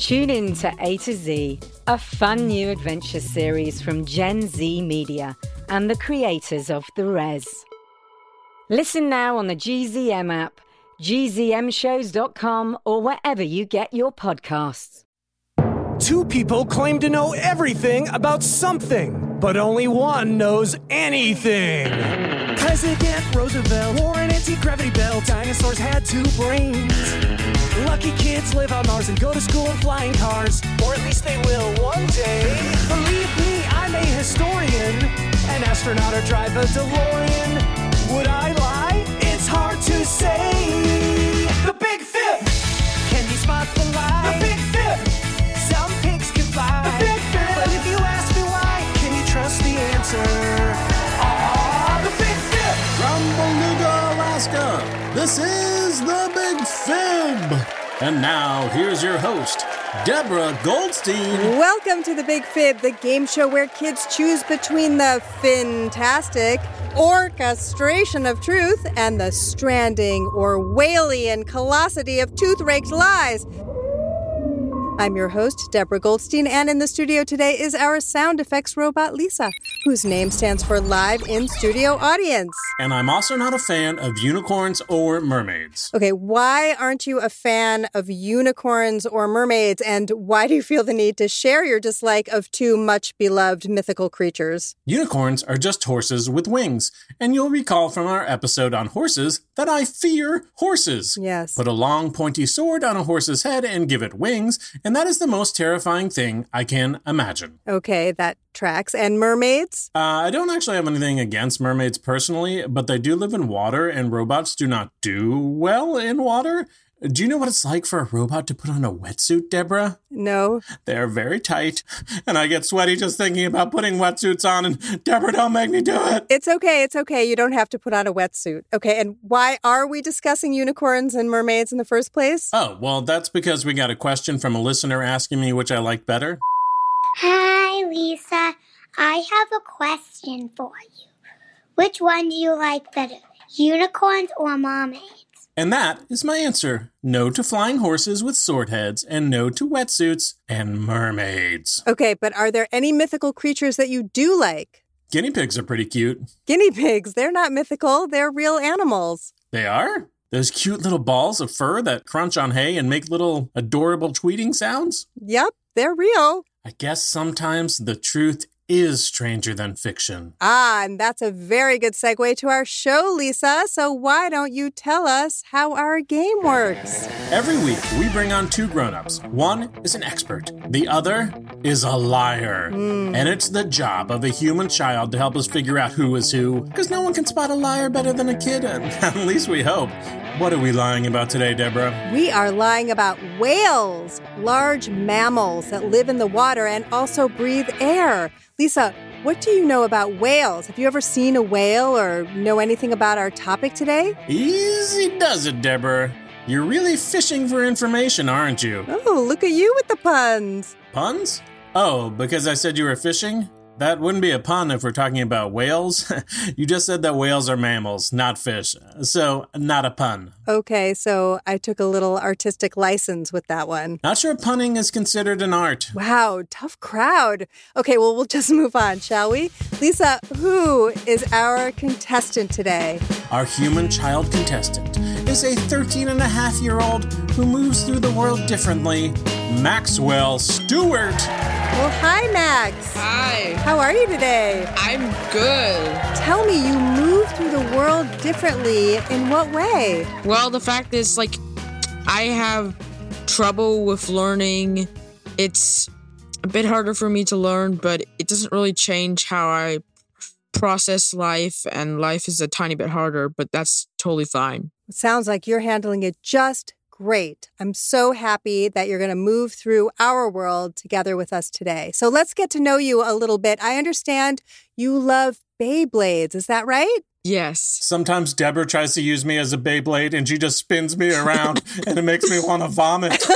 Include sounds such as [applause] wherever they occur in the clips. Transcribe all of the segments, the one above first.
Tune in to A to Z, a fun new adventure series from Gen Z Media and the creators of The Res. Listen now on the GZM app, gzmshows.com, or wherever you get your podcasts. Two people claim to know everything about something, but only one knows anything. President Roosevelt wore an anti-gravity belt. Dinosaurs had two brains. Lucky kids live on Mars and go to school in flying cars, or at least they will one day. Believe me, I'm a historian, an astronaut or drive a DeLorean. Would I lie? It's hard to say. The Big Fib. Can you spot the lie? The Big Fib. Some pigs can fly. The Big Fib. But if you ask me why, can you trust the answer? Ah, the Big Fib. From Beluga, Alaska, this is. And now, here's your host, Deborah Goldstein. Welcome to the Big Fib, the game show where kids choose between the fantastic orchestration of truth and the stranding or Whalian colossity of tooth raked lies. I'm your host, Deborah Goldstein, and in the studio today is our sound effects robot, Lisa, whose name stands for Live in Studio Audience. And I'm also not a fan of unicorns or mermaids. Okay, why aren't you a fan of unicorns or mermaids, and why do you feel the need to share your dislike of two much beloved mythical creatures? Unicorns are just horses with wings. And you'll recall from our episode on horses that I fear horses. Yes. Put a long pointy sword on a horse's head and give it wings, and that is the most terrifying thing I can imagine. Okay, that tracks. And mermaids? Uh, I don't actually have anything against mermaids personally, but they do live in water, and robots do not do well in water. Do you know what it's like for a robot to put on a wetsuit, Deborah? No. They're very tight, and I get sweaty just thinking about putting wetsuits on, and Deborah, don't make me do it. It's okay. It's okay. You don't have to put on a wetsuit. Okay, and why are we discussing unicorns and mermaids in the first place? Oh, well, that's because we got a question from a listener asking me which I like better. Hi, Lisa. I have a question for you. Which one do you like better, unicorns or mermaids? And that is my answer. No to flying horses with sword heads, and no to wetsuits and mermaids. Okay, but are there any mythical creatures that you do like? Guinea pigs are pretty cute. Guinea pigs, they're not mythical, they're real animals. They are? Those cute little balls of fur that crunch on hay and make little adorable tweeting sounds? Yep, they're real. I guess sometimes the truth is stranger than fiction. Ah, and that's a very good segue to our show, Lisa. So why don't you tell us how our game works? Every week, we bring on two grown-ups. One is an expert. The other is a liar. And it's the job of a human child to help us figure out who is who. Because no one can spot a liar better than a kid, [laughs] at least we hope. What are we lying about today, Deborah? We are lying about whales, large mammals that live in the water and also breathe air. Lisa, what do you know about whales? Have you ever seen a whale or know anything about our topic today? Easy does it, Deborah. You're really fishing for information, aren't you? Oh, look at you with the puns. Puns? Oh, because I said you were fishing? That wouldn't be a pun if we're talking about whales. [laughs] you just said that whales are mammals, not fish. So, not a pun. Okay, so I took a little artistic license with that one. Not sure punning is considered an art. Wow, tough crowd. Okay, well, we'll just move on, shall we? Lisa, who is our contestant today? Our human child contestant is a 13 and a half year old who moves through the world differently, Maxwell Stewart. Well, hi, Max. Hi, How are you today? I'm good. Tell me, you move through the world differently. In what way? Well, the fact is, like, I have trouble with learning. It's a bit harder for me to learn, but it doesn't really change how I process life, and life is a tiny bit harder, but that's totally fine. Sounds like you're handling it just great. I'm so happy that you're going to move through our world together with us today. So let's get to know you a little bit. I understand you love Beyblades. Is that right? Yes. Sometimes Deborah tries to use me as a Beyblade and she just spins me around [laughs] and it makes me want to vomit. [laughs]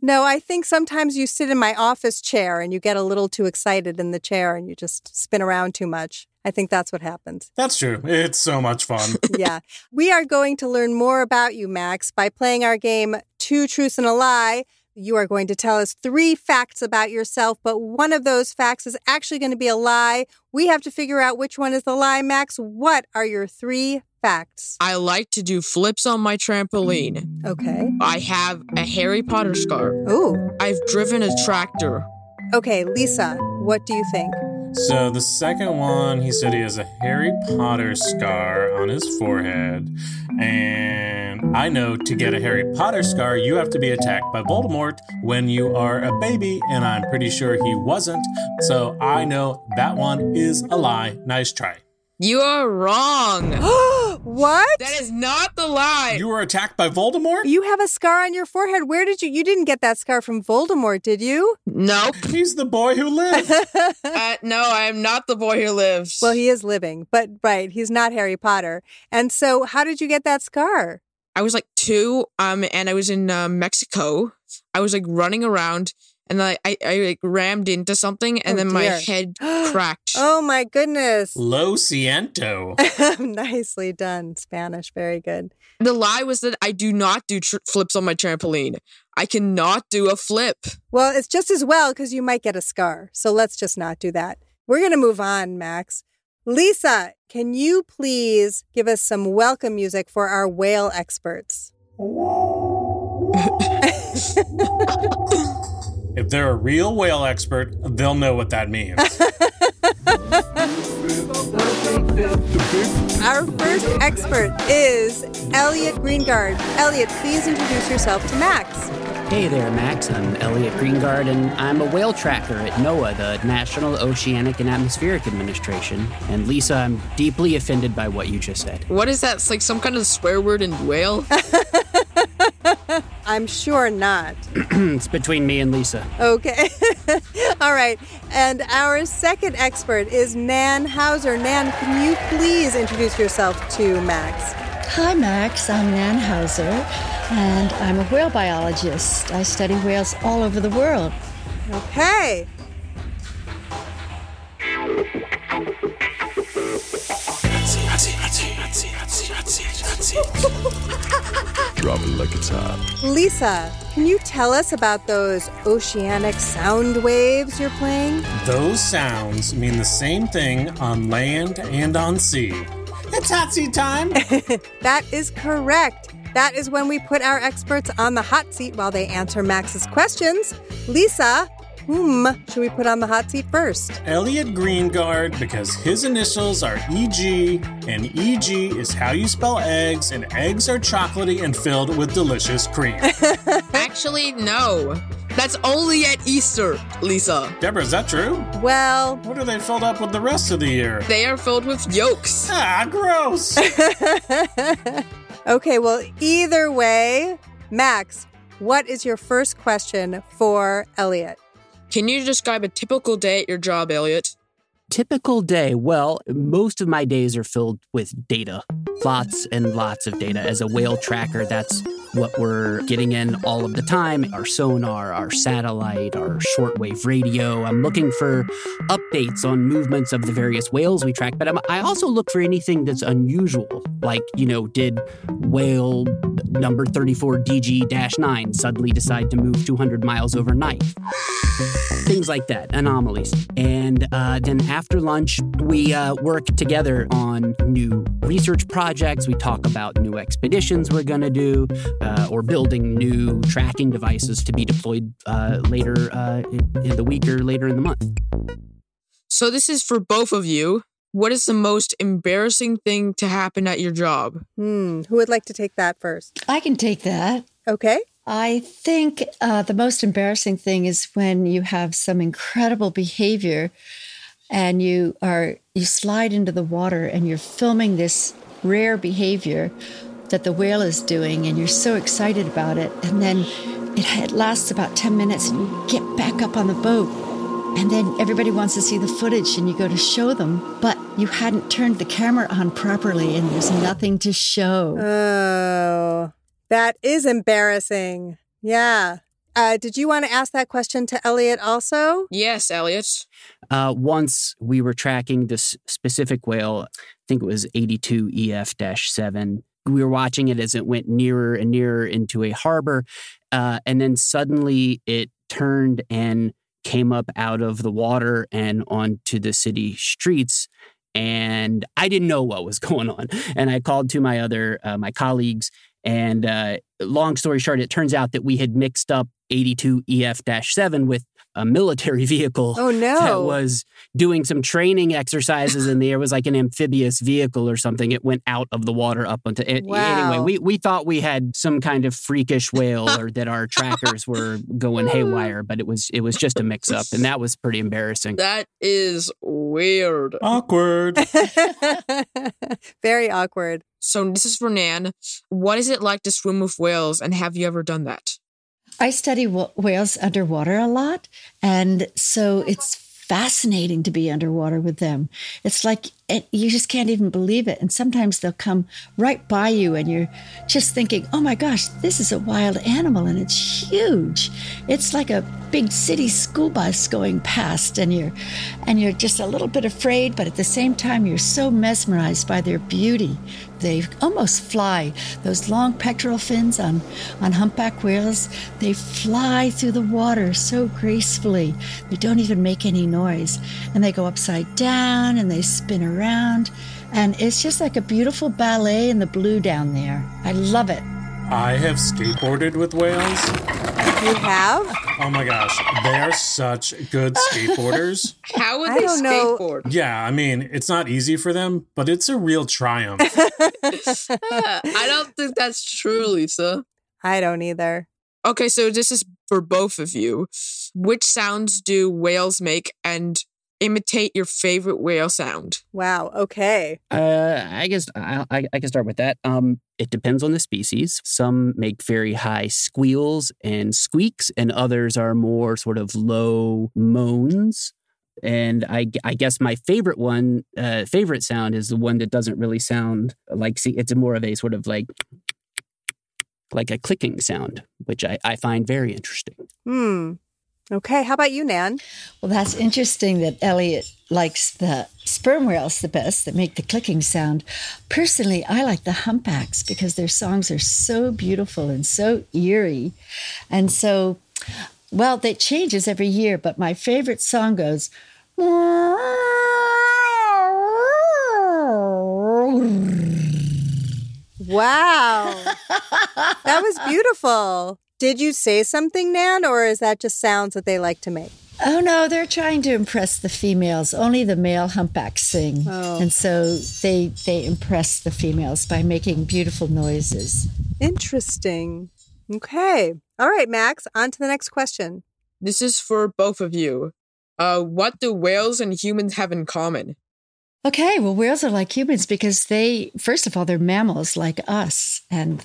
No, I think sometimes you sit in my office chair and you get a little too excited in the chair and you just spin around too much. I think that's what happens. That's true. It's so much fun. [laughs] yeah. We are going to learn more about you, Max, by playing our game Two Truths and a Lie. You are going to tell us three facts about yourself, but one of those facts is actually going to be a lie. We have to figure out which one is the lie, Max. What are your three facts? I like to do flips on my trampoline. Okay. I have a Harry Potter scar. Ooh. I've driven a tractor. Okay, Lisa, what do you think? So the second one, he said he has a Harry Potter scar on his forehead. And I know to get a Harry Potter scar, you have to be attacked by Voldemort when you are a baby, and I'm pretty sure he wasn't. So I know that one is a lie. Nice try. You are wrong. [gasps] [gasps] [gasps] what? That is not the lie. You were attacked by Voldemort? You have a scar on your forehead. Where did you? You didn't get that scar from Voldemort, did you? Nope. He's the boy who lived. [laughs] uh, no, I am not the boy who lives. Well, he is living, but right, he's not Harry Potter. And so, how did you get that scar? I was like two, um, and I was in uh, Mexico. I was like running around, and I, I, I like rammed into something, and Oh, then my dear. head [gasps] cracked. Oh my goodness. Lo siento. [laughs] Nicely done, Spanish. Very good. The lie was that I do not do tr- flips on my trampoline. I cannot do a flip. Well, it's just as well because you might get a scar. So let's just not do that. We're going to move on, Max. Lisa, can you please give us some welcome music for our whale experts? [laughs] [laughs] If they're a real whale expert, they'll know what that means. [laughs] Our first expert is Elliot Greengard. Elliot, please introduce yourself to Max. Hey there, Max. I'm Elliot Greengard, and I'm a whale tracker at NOAA, the National Oceanic and Atmospheric Administration. And Lisa, I'm deeply offended by what you just said. What is that? It's like some kind of swear word in whale? [laughs] I'm sure not. [clears throat] it's between me and Lisa. Okay. [laughs] All right. And our second expert is Nan Hauser. Nan, can you please introduce yourself to Max? Hi, Max. I'm Nan Hauser, and I'm a whale biologist. I study whales all over the world. Okay. Drop it like it's hot. Lisa, can you tell us about those oceanic sound waves you're playing? Those sounds mean the same thing on land and on sea. It's hot seat time. [laughs] That is correct. That is when we put our experts on the hot seat while they answer Max's questions. Lisa, whom should we put on the hot seat first? Elliot Greengard, because his initials are EG, and EG is how you spell eggs, and eggs are chocolatey and filled with delicious cream. [laughs] Actually, no. That's only at Easter, Lisa. Deborah, is that true? Well, What are they filled up with the rest of the year? They are filled with yolks. Ah, gross. [laughs] okay, well, either way, Max, what is your first question for Elliot? Can you describe a typical day at your job, Elliot? Typical day. Well, most of my days are filled with data. Lots and lots of data. As a whale tracker, that's what we're getting in all of the time our sonar, our satellite, our shortwave radio. I'm looking for updates on movements of the various whales we track, but I'm, I also look for anything that's unusual. Like, you know, did whale number 34 DG 9 suddenly decide to move 200 miles overnight? Things like that, anomalies. And uh, then after lunch, we uh, work together on new research projects. We talk about new expeditions we're going to do, uh, or building new tracking devices to be deployed uh, later uh, in in the week or later in the month. So, this is for both of you. What is the most embarrassing thing to happen at your job? Hmm, who would like to take that first? I can take that. Okay. I think uh, the most embarrassing thing is when you have some incredible behavior and you are you slide into the water and you're filming this rare behavior that the whale is doing, and you're so excited about it. And then it, it lasts about 10 minutes, and you get back up on the boat. And then everybody wants to see the footage, and you go to show them, but you hadn't turned the camera on properly, and there's nothing to show. Oh, that is embarrassing. Yeah. Uh, did you want to ask that question to Elliot also? Yes, Elliot. Uh, once we were tracking this specific whale, I think it was 82 EF 7. We were watching it as it went nearer and nearer into a harbor. Uh, and then suddenly it turned and came up out of the water and onto the city streets. And I didn't know what was [laughs] going on. And I called to my other, uh, my colleagues. And uh, long story short, it turns out that we had mixed up 82 EF 7 with a military [laughs] vehicle Oh, no. that was doing some training exercises in the air. It was like an amphibious vehicle or something. It went out of the water up onto it. Wow. Anyway, we, we thought we had some kind of freakish whale [laughs] or that our trackers were going haywire, but it was it was just a mix up. And that was pretty embarrassing. That is weird. Awkward. [laughs] Very awkward. So this is for Nan. What is it like to swim with whales, and have you ever done that? I study wh- whales underwater a lot. And so it's fascinating to be underwater with them. It's like it, you just can't even believe it. And sometimes they'll come right by you and you're just thinking, oh my gosh, this is a wild animal and it's huge. It's like a big city school bus going past and you're and you're just a little bit afraid, but at the same time you're so mesmerized by their beauty. They almost fly. Those long pectoral fins on, on humpback whales, they fly through the water so gracefully. They don't even make any noise. And they go upside down and they spin around. And it's just like a beautiful ballet in the blue down there. I love it. I have skateboarded with whales. You have? Oh my gosh, they're such good [laughs] skateboarders. How would I they don't know. skateboard? Yeah, I mean, it's not easy for them, but it's a real triumph. [laughs] I don't think that's true, Lisa. I don't either. Okay, so this is for both of you. Which sounds do whales make and imitate your favorite whale sound? Wow. Okay. Uh, I guess I, I, I can start with that. Um, it depends on the species. Some make very high squeals and squeaks, and others are more sort of low moans. And I guess my favorite one, uh, favorite sound is the one that doesn't really sound like. See, it's more of a sort of like, like a clicking sound, which I, I find very interesting. Hmm. Okay. How about you, Nan? Well, that's interesting that Elliot likes the sperm whales the best that make the clicking sound. Personally, I like the humpbacks because their songs are so beautiful and so eerie. And so, well, that changes every year, but my favorite song goes. Wow. [laughs] that was beautiful. Did you say something, Nan, or is that just sounds that they like to make? Oh no, they're trying to impress the females. Only the male humpbacks sing. Oh. And so they they impress the females by making beautiful noises. Interesting. Okay. All right, Max, on to the next question. This is for both of you. Uh, what do whales and humans have in common? Okay, well, whales are like humans because they, first of all, they're mammals like us, and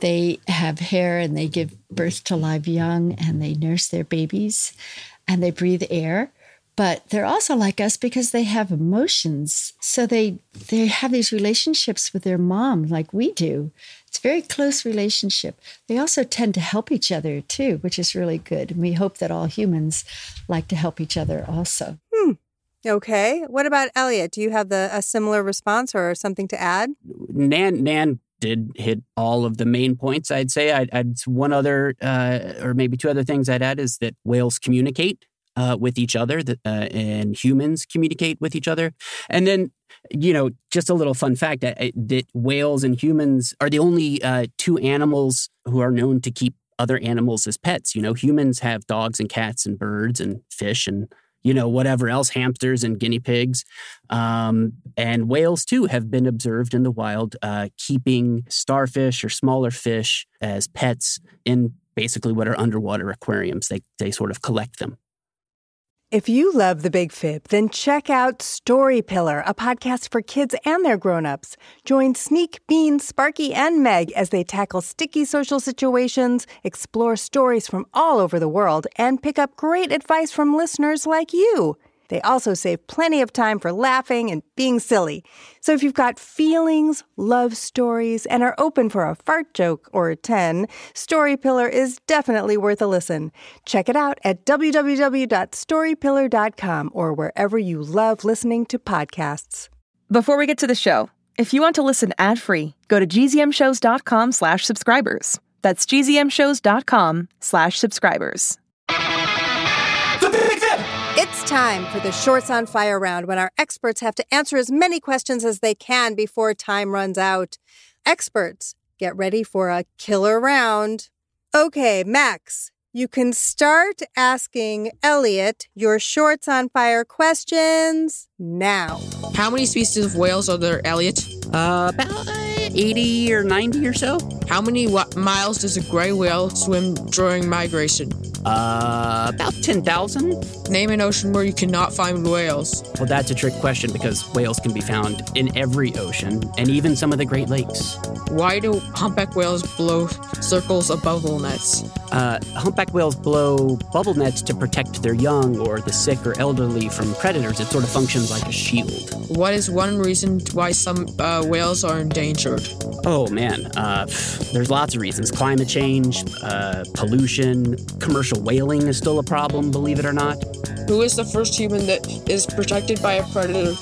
they have hair and they give birth to live young and they nurse their babies and they breathe air. But they're also like us because they have emotions. So they they have these relationships with their mom like we do. It's a very close relationship. They also tend to help each other too, which is really good. And we hope that all humans like to help each other also. Hmm. Okay. What about Elliot? Do you have the a similar response or something to add? Nan Nan did hit all of the main points. I'd say I'd, I'd one other uh, or maybe two other things I'd add is that whales communicate uh, with each other, that uh, and humans communicate with each other, and then you know just a little fun fact that, that whales and humans are the only uh, two animals who are known to keep other animals as pets. You know, humans have dogs and cats and birds and fish and you know, whatever else, hamsters and guinea pigs. Um, and whales, too, have been observed in the wild uh, keeping starfish or smaller fish as pets in basically what are underwater aquariums. They, they sort of collect them. If you love The Big Fib, then check out Story Pillar, a podcast for kids and their grown-ups. Join Sneak, Bean, Sparky, and Meg as they tackle sticky social situations, explore stories from all over the world, and pick up great advice from listeners like you. They also save plenty of time for laughing and being silly. So if you've got feelings, love stories, and are open for a fart joke or a 10, Story Pillar is definitely worth a listen. Check it out at www.storypillar.com or wherever you love listening to podcasts. Before we get to the show, if you want to listen ad-free, go to gzmshows.com slash subscribers. That's gzmshows.com slash subscribers. Time for the Shorts on Fire round when our experts have to answer as many questions as they can before time runs out. Experts, get ready for a killer round. Okay, Max, you can start asking Elliot your Shorts on Fire questions now. How many species of whales are there, Elliot? Uh, about 80 or 90 or so. How many wa- miles does a gray whale swim during migration? Uh, about 10,000. Name an ocean where you cannot find whales. Well, that's a trick question because whales can be found in every ocean and even some of the Great Lakes. Why do humpback whales blow circles of bubble nets? Uh, humpback whales blow bubble nets to protect their young or the sick or elderly from predators. It sort of functions like a shield. What is one reason why some uh, whales are endangered? Oh man, uh, there's lots of reasons. Climate change, uh, pollution, commercial whaling is still a problem, believe it or not. Who is the first human that is protected by a predator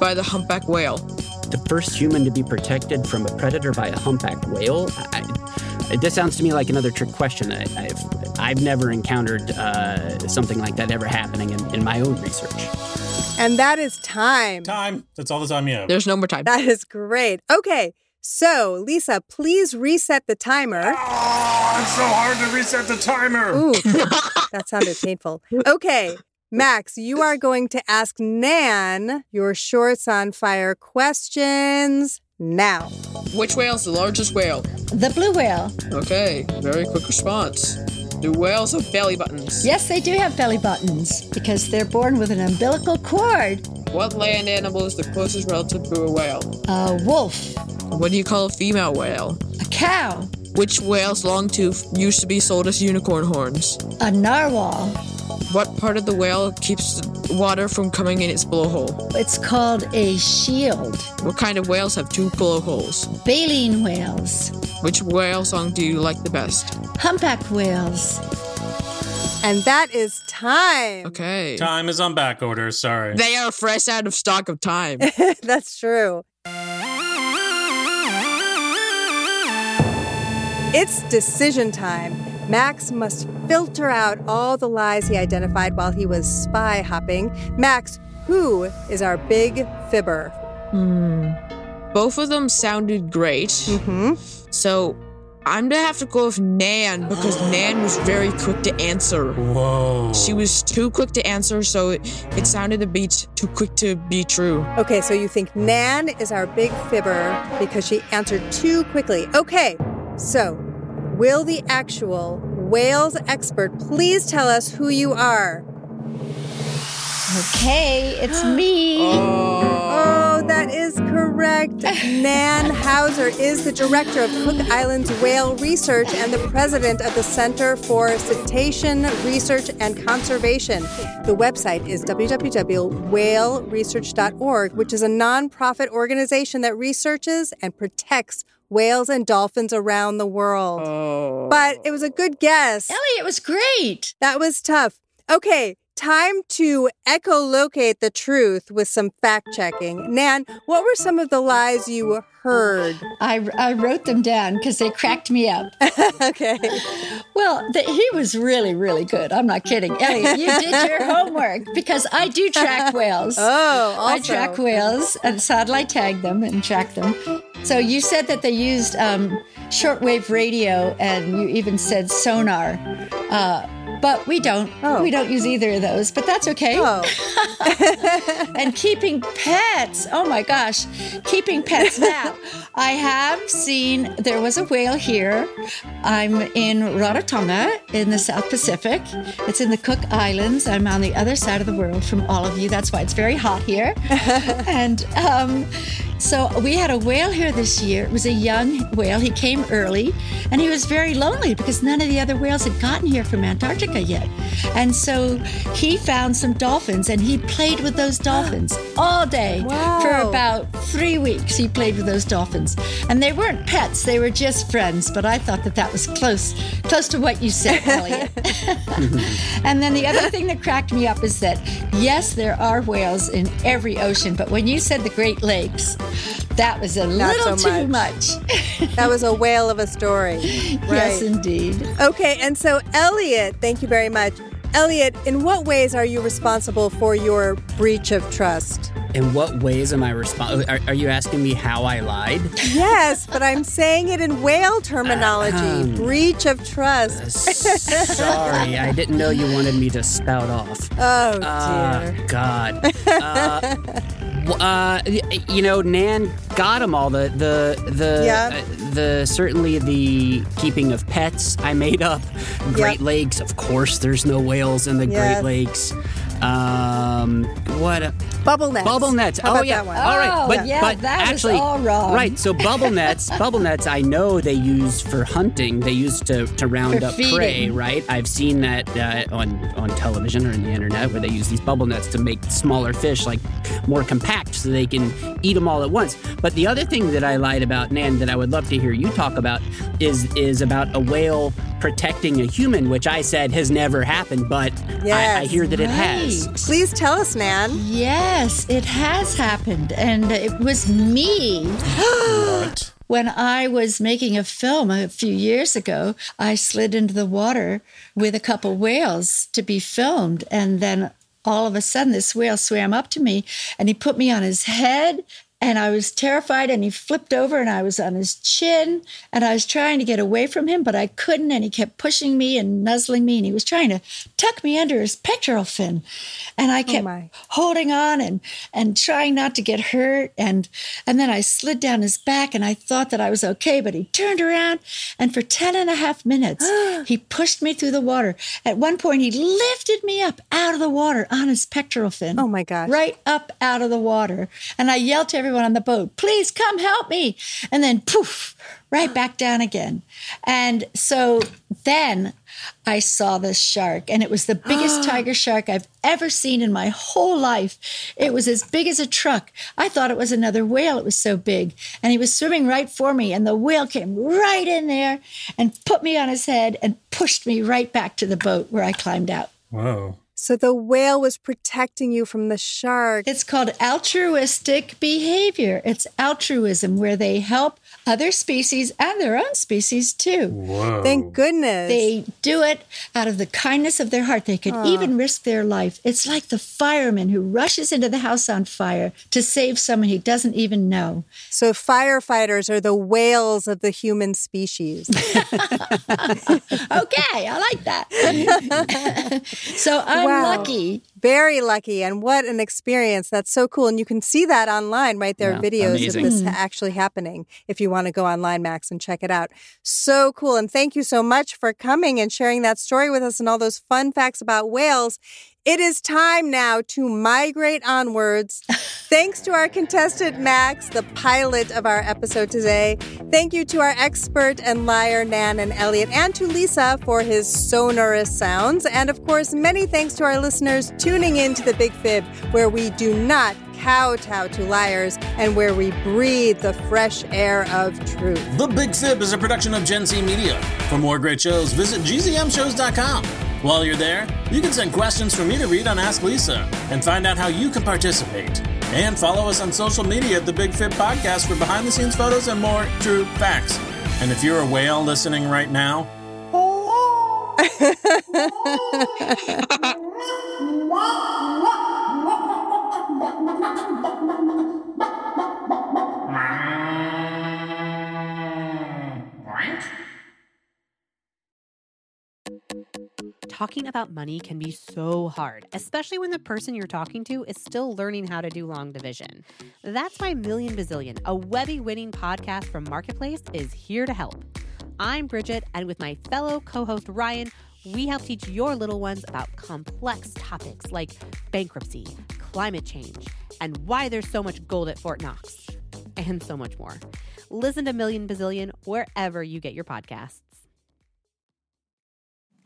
by the humpback whale? The first human to be protected from a predator by a humpback whale? I, this sounds to me like another trick question. I, have I've never encountered uh, something like that ever happening in, in my own research. And that is time. Time. That's all the time you have. There's no more time. That is great. Okay, so Lisa, please reset the timer. Oh, it's so hard to reset the timer. Ooh, [laughs] that sounded painful. Okay, Max, you are going to ask Nan your shorts on fire questions now. Which whale is the largest whale? The blue whale. Okay, very quick response. Do whales have belly buttons? Yes, they do have belly buttons because they're born with an umbilical cord. What land animal is the closest relative to a whale? A wolf. What do you call a female whale? A cow. Which whale's long tooth used to be sold as unicorn horns? A narwhal. What part of the whale keeps water from coming in its blowhole? It's called a shield. What kind of whales have two blowholes? Baleen whales. Which whale song do you like the best? Humpback whales. And that is time. Okay. Time is on back order. Sorry. They are fresh out of stock of time. [laughs] That's true. It's decision time. Max must filter out all the lies he identified while he was spy hopping. Max, who is our big fibber? Hmm. Both of them sounded great. Mm-hmm. So I'm gonna have to go with Nan because Nan was very quick to answer. Whoa. She was too quick to answer, so it, it sounded a bit too quick to be true. Okay, so you think Nan is our big fibber because she answered too quickly. Okay, so will the actual whales expert please tell us who you are? Okay, it's me. [gasps] Oh. oh, that is correct. [laughs] Nan Hauser is the director of Cook Islands Whale Research and the president of the Center for Cetacean Research and Conservation. The website is www.whaleresearch.org, which is a nonprofit organization that researches and protects whales and dolphins around the world. Oh. But it was a good oh. guess. Elliot it was great. That was tough. Okay, time to echolocate the truth with some fact checking. Nan, what were some of the lies you heard? I, I wrote them down because they cracked me up. [laughs] okay. Well, the, he was really, really good. I'm not kidding. Elliot, you did your [laughs] homework because I do track whales. Oh, also. I track whales and satellite tag them and track them. So you said that they used um, shortwave radio and you even said sonar. Uh, but we don't. Oh. We don't use either of those, but that's okay. Oh. [laughs] and keeping pets. Oh my gosh, keeping pets. [laughs] Now, I have seen there was a whale here. I'm in Rarotonga in the South Pacific. It's in the Cook Islands. I'm on the other side of the world from all of you. That's why it's very hot here. [laughs] and um, so we had a whale here this year. It was a young whale. He came early and he was very lonely because none of the other whales had gotten here from Antarctica yet. And so he found some dolphins and he played with those dolphins [gasps] all day Wow. for about three weeks. He played with those dolphins. And they weren't pets, they were just friends. But I thought that that was close, close to what you said, [laughs] Elliot. [laughs] and then the other thing that cracked me up is that, yes, there are whales in every ocean, but when you said the Great Lakes, that was a Not little so too much. much. That was a whale of a story. [laughs] Yes, indeed. Okay, and so Elliot, thank you very much. Elliot, in what ways are you responsible for your breach of trust? In what ways am I responsible? Are, are you asking me how I lied? Yes, but I'm saying it in whale terminology. Ahem. breach of trust. Uh, sorry, I didn't know you wanted me to spout off. Oh Ah, dear. God. [laughs] Uh, Uh, you know, Nan got them all. The the the Yeah. uh, the certainly the keeping of pets. I made up. Great Yep. Lakes, of course. There's no whales in the Yes. Great Lakes. Um, what? A, Bubble nets. Bubble nets. How oh yeah. All right. Oh, but yeah, but actually, all wrong. right. So bubble nets. [laughs] bubble nets. I know they use for hunting. They use to to round For up prey. Right. I've seen that uh, on on television or in the internet where they use these bubble nets to make smaller fish like more compact so they can eat them all at once. But the other thing that I lied about, Nan, that I would love to hear you talk about is is about a whale protecting a human, which I said has never happened, but I, I hear that it has. Please tell us, Nan. Yes, it has happened. And it was me. What? [gasps] When I was making a film a few years ago, I slid into the water with a couple whales to be filmed. And then all of a sudden, this whale swam up to me and he put me on his head. And I was terrified, and he flipped over, and I was on his chin, and I was trying to get away from him, but I couldn't. And he kept pushing me and nuzzling me, and he was trying to tuck me under his pectoral fin. And I oh, kept my. holding on and and trying not to get hurt and and then I slid down his back and I thought that I was okay but he turned around and for 10 and a half minutes [gasps] he pushed me through the water at one point he lifted me up out of the water on his pectoral fin Oh my gosh. right up out of the water and I yelled to everyone on the boat please come help me and then poof right back down again and so then I saw this shark, and it was the biggest [gasps] tiger shark I've ever seen in my whole life. It was as big as a truck. I thought it was another whale, it was so big. And he was swimming right for me, and the whale came right in there and put me on his head and pushed me right back to the boat where I climbed out. Whoa. So the whale was protecting you from the shark. It's called altruistic behavior. It's altruism, where they help other species and their own species too. Whoa. Thank goodness. They do it out of the kindness of their heart. They could even risk their life. It's like the fireman who rushes into the house on fire to save someone he doesn't even know. so firefighters are the whales of the human species. [laughs] Okay, I like that. [laughs] [laughs] so I'm Wow. lucky. Very lucky, and what an experience! That's so cool, and you can see that online, right? There are videos amazing. of this mm-hmm. actually happening. If you want to go online, Max, and check it out, so cool! And thank you so much for coming and sharing that story with us and all those fun facts about whales. It is time now to migrate onwards. Thanks to our contestant, Max, the pilot of our episode today. Thank you to our expert and liar, Nan and Elliot, and to Lisa for his sonorous sounds. And of course, many thanks to our listeners tuning in to the Big Fib, where we do not kowtow to liars and where we breathe the fresh air of truth. The Big Fib is a production of Gen Z Media. For more great shows, visit gzmshows.com. While you're there, you can send questions for me to read on Ask Lisa and find out how you can participate. And follow us on social media at The Big Fib Podcast for behind the scenes photos and more true facts. And if you're a whale listening right now, [laughs] talking about money can be so hard, especially when the person you're talking to is still learning how to do long division. That's why Million Bazillion, a Webby winning podcast from Marketplace, is here to help. I'm Bridget, and with my fellow co host Ryan, we help teach your little ones about complex topics like bankruptcy, climate change, and why there's so much gold at Fort Knox, and so much more. Listen to Million Bazillion wherever you get your podcasts.